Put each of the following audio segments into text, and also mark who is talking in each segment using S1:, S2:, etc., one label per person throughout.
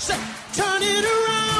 S1: Say, turn it around.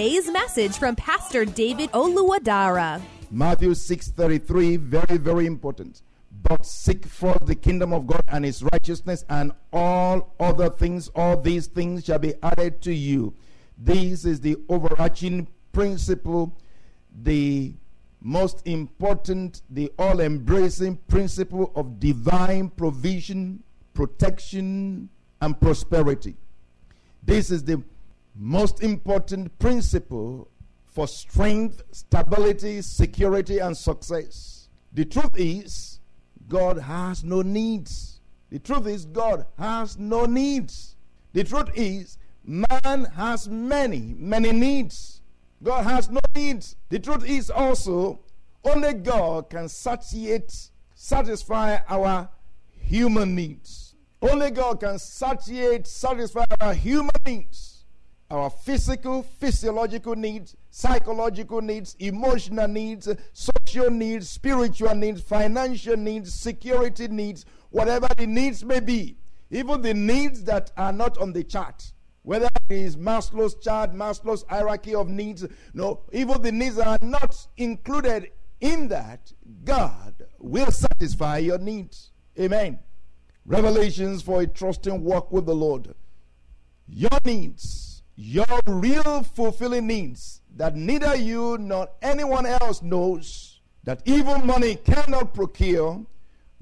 S2: message from Pastor David Oluwadara.
S3: Matthew 6:33 very very important. But seek first the kingdom of God and his righteousness and all other things all these things shall be added to you. This is the overarching principle the most important the all-embracing principle of divine provision, protection and prosperity. This is the most important principle for strength, stability, security, and success. The truth is, God has no needs. The truth is, God has no needs. The truth is, man has many, many needs. God has no needs. The truth is also, only God can satiate, satisfy our human needs. Only God can satiate, satisfy our human needs our physical, physiological needs, psychological needs, emotional needs, social needs, spiritual needs, financial needs, security needs, whatever the needs may be, even the needs that are not on the chart. Whether it is Maslow's chart, Maslow's hierarchy of needs, no, even the needs that are not included in that, God will satisfy your needs. Amen. Revelations for a trusting walk with the Lord. Your needs your real fulfilling needs that neither you nor anyone else knows, that even money cannot procure,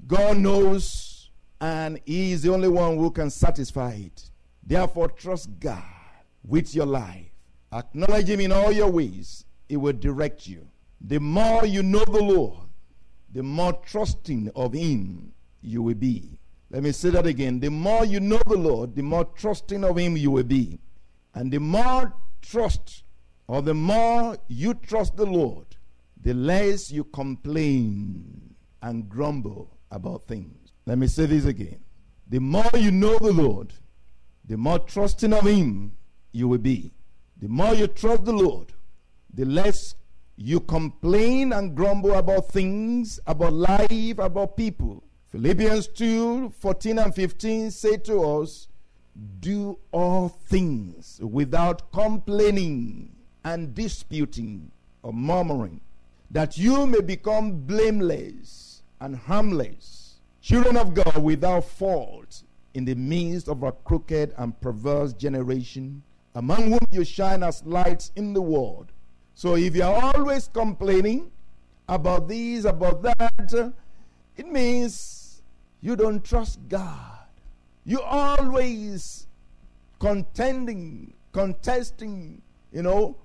S3: God knows, and He is the only one who can satisfy it. Therefore, trust God with your life. Acknowledge Him in all your ways, He will direct you. The more you know the Lord, the more trusting of Him you will be. Let me say that again. The more you know the Lord, the more trusting of Him you will be. And the more trust, or the more you trust the Lord, the less you complain and grumble about things. Let me say this again. The more you know the Lord, the more trusting of Him you will be. The more you trust the Lord, the less you complain and grumble about things, about life, about people. Philippians 2 14 and 15 say to us, do all things without complaining and disputing or murmuring, that you may become blameless and harmless, children of God without fault in the midst of a crooked and perverse generation, among whom you shine as lights in the world. So if you are always complaining about this, about that, it means you don't trust God. You always contending, contesting, you know.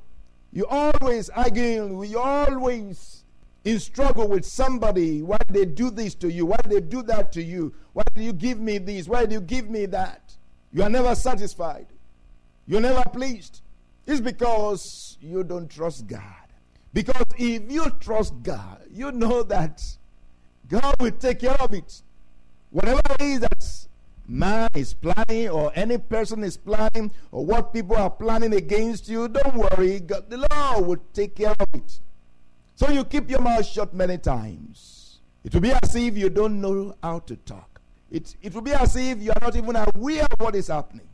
S3: You always arguing, you always in struggle with somebody. Why they do this to you? Why they do that to you? Why do you give me this? Why do you give me that? You are never satisfied. You're never pleased. It's because you don't trust God. Because if you trust God, you know that God will take care of it. Whatever it is that man is planning or any person is planning or what people are planning against you, don't worry. God, the Lord will take care of it. So you keep your mouth shut many times. It will be as if you don't know how to talk. It, it will be as if you are not even aware of what is happening.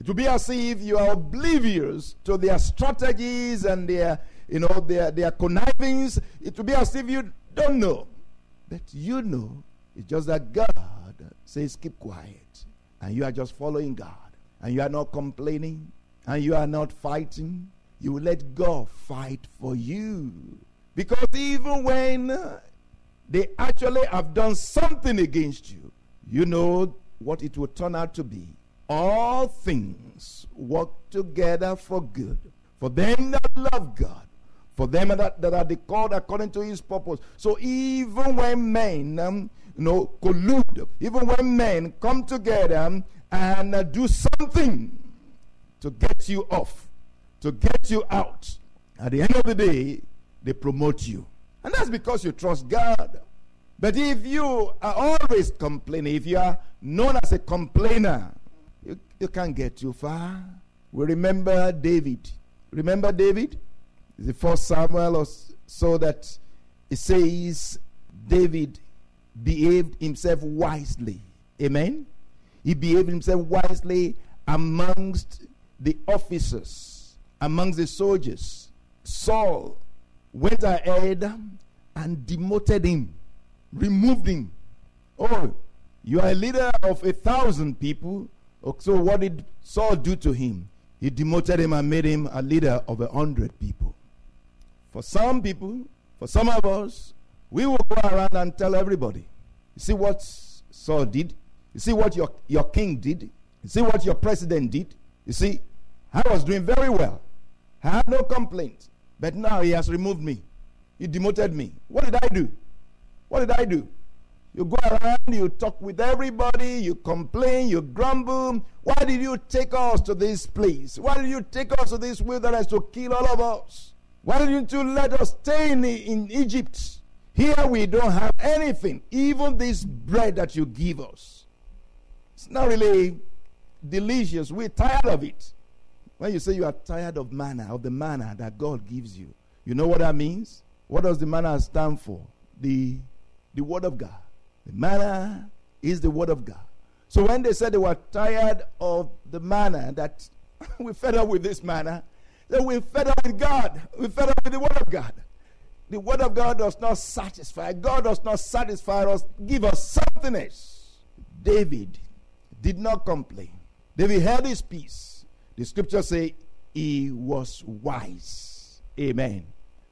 S3: It will be as if you are oblivious to their strategies and their, you know, their, their connivings. It will be as if you don't know. But you know, it's just that God says, keep quiet. And you are just following God. And you are not complaining. And you are not fighting. You will let God fight for you. Because even when they actually have done something against you, you know what it will turn out to be all things work together for good for them that love God, for them that, that are called according to his purpose. So even when men, um, you know, collude, even when men come together and uh, do something to get you off, to get you out, at the end of the day, they promote you. And that's because you trust God. But if you are always complaining, if you are known as a complainer, you, you can't get too far. We remember David. Remember David? The first Samuel or so that it says David behaved himself wisely. Amen. He behaved himself wisely amongst the officers, amongst the soldiers. Saul went ahead and demoted him, removed him. Oh, you are a leader of a thousand people, Oh, so what did Saul do to him? He demoted him and made him a leader of a hundred people. For some people, for some of us, we will go around and tell everybody. You see what Saul did? You see what your, your king did? You see what your president did? You see, I was doing very well. I had no complaint. But now he has removed me. He demoted me. What did I do? What did I do? You go around, you talk with everybody, you complain, you grumble. Why did you take us to this place? Why did you take us to this wilderness to kill all of us? Why didn't you let us stay in, in Egypt? Here we don't have anything, even this bread that you give us. It's not really delicious. We're tired of it. When you say you are tired of manna, of the manna that God gives you, you know what that means? What does the manna stand for? The, the Word of God. The manna is the word of God. So when they said they were tired of the manna, that we fed up with this manna, that we fed up with God. We fed up with the word of God. The word of God does not satisfy. God does not satisfy us, give us something else. David did not complain. David held his peace. The scriptures say he was wise. Amen.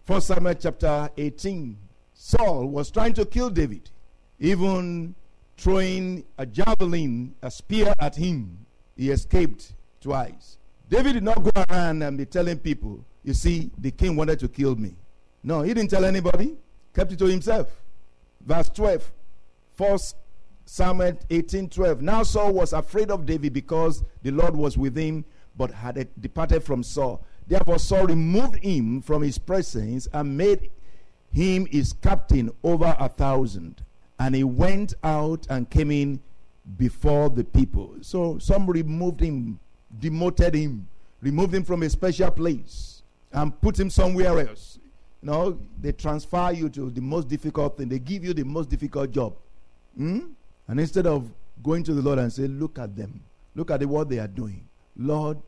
S3: First Samuel chapter 18. Saul was trying to kill David even throwing a javelin, a spear at him. He escaped twice. David did not go around and be telling people, you see, the king wanted to kill me. No, he didn't tell anybody, kept it to himself. Verse 12, First Samuel 18 12. Now Saul was afraid of David because the Lord was with him, but had departed from Saul. Therefore, Saul removed him from his presence and made him his captain over a thousand and he went out and came in before the people. So some removed him, demoted him, removed him from a special place, and put him somewhere else. Know, they transfer you to the most difficult thing. They give you the most difficult job. Hmm? And instead of going to the Lord and say, Look at them, look at what they are doing. Lord,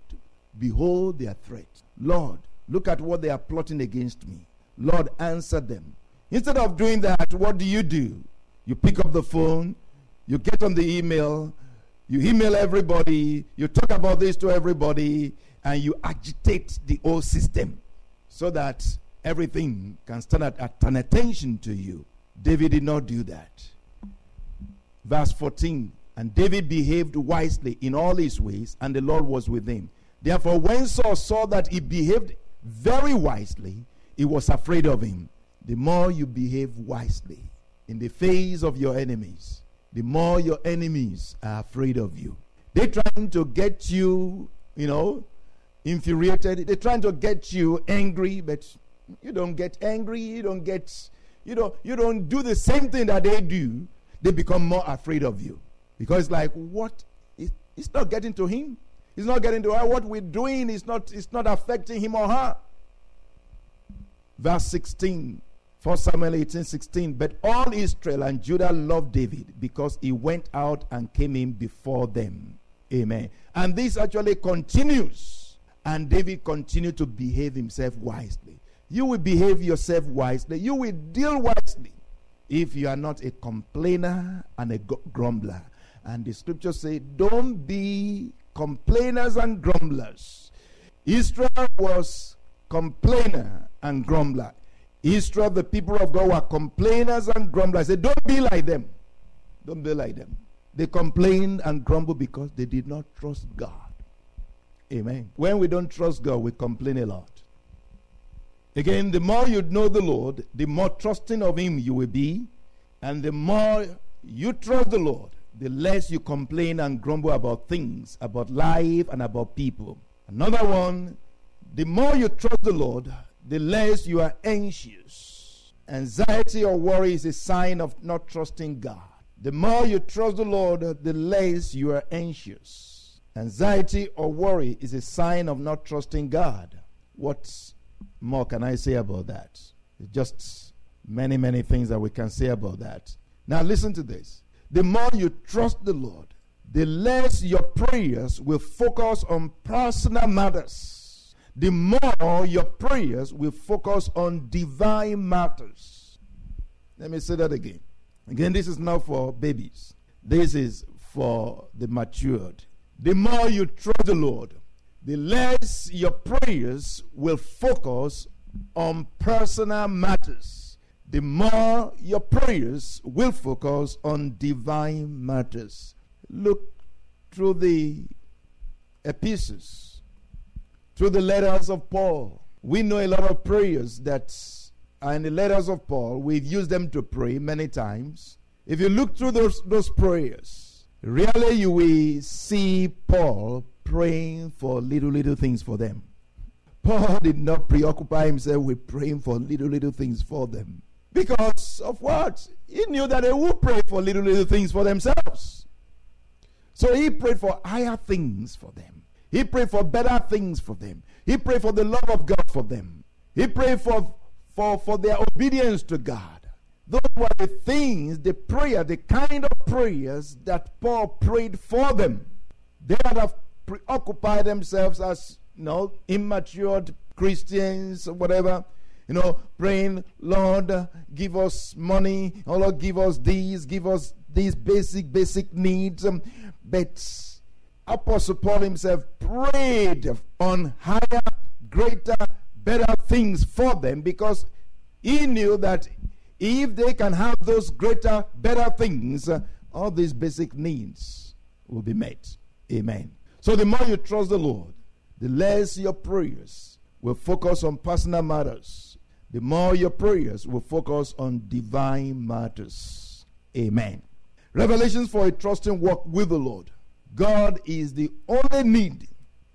S3: behold their threat. Lord, look at what they are plotting against me. Lord, answer them. Instead of doing that, what do you do? You pick up the phone, you get on the email, you email everybody, you talk about this to everybody, and you agitate the whole system so that everything can stand at, at an attention to you. David did not do that. Verse 14 And David behaved wisely in all his ways, and the Lord was with him. Therefore, when Saul saw that he behaved very wisely, he was afraid of him. The more you behave wisely, in the face of your enemies, the more your enemies are afraid of you. They're trying to get you, you know, infuriated. They're trying to get you angry, but you don't get angry. You don't get, you don't, you don't do the same thing that they do. They become more afraid of you because, like, what? It's not getting to him. It's not getting to her. What we're doing is not, it's not affecting him or her. Verse 16 1 Samuel 18 16. But all Israel and Judah loved David because he went out and came in before them. Amen. And this actually continues. And David continued to behave himself wisely. You will behave yourself wisely. You will deal wisely if you are not a complainer and a grumbler. And the scriptures say, don't be complainers and grumblers. Israel was complainer and grumbler. Israel, the people of God, were complainers and grumblers. Say, don't be like them. Don't be like them. They complained and grumbled because they did not trust God. Amen. When we don't trust God, we complain a lot. Again, the more you know the Lord, the more trusting of Him you will be. And the more you trust the Lord, the less you complain and grumble about things, about life, and about people. Another one, the more you trust the Lord, the less you are anxious. Anxiety or worry is a sign of not trusting God. The more you trust the Lord, the less you are anxious. Anxiety or worry is a sign of not trusting God. What more can I say about that? Just many, many things that we can say about that. Now, listen to this. The more you trust the Lord, the less your prayers will focus on personal matters. The more your prayers will focus on divine matters. Let me say that again. Again, this is not for babies, this is for the matured. The more you trust the Lord, the less your prayers will focus on personal matters. The more your prayers will focus on divine matters. Look through the epistles, through the letters of Paul. We know a lot of prayers that are in the letters of Paul. We've used them to pray many times. If you look through those, those prayers, really you will see Paul praying for little, little things for them. Paul did not preoccupy himself with praying for little, little things for them. Because of what? He knew that they would pray for little, little things for themselves. So he prayed for higher things for them. He prayed for better things for them. He prayed for the love of God for them. He prayed for, for, for their obedience to God. Those were the things, the prayer, the kind of prayers that Paul prayed for them. They had have preoccupy themselves as you know immature Christians or whatever. You know, praying, Lord, give us money. Oh Lord, give us these, give us these basic, basic needs. Um, but Apostle Paul himself prayed on higher, greater, better things for them because he knew that if they can have those greater, better things, uh, all these basic needs will be met. Amen. So the more you trust the Lord, the less your prayers will focus on personal matters. The more your prayers will focus on divine matters. Amen. Revelations for a trusting walk with the Lord. God is the only need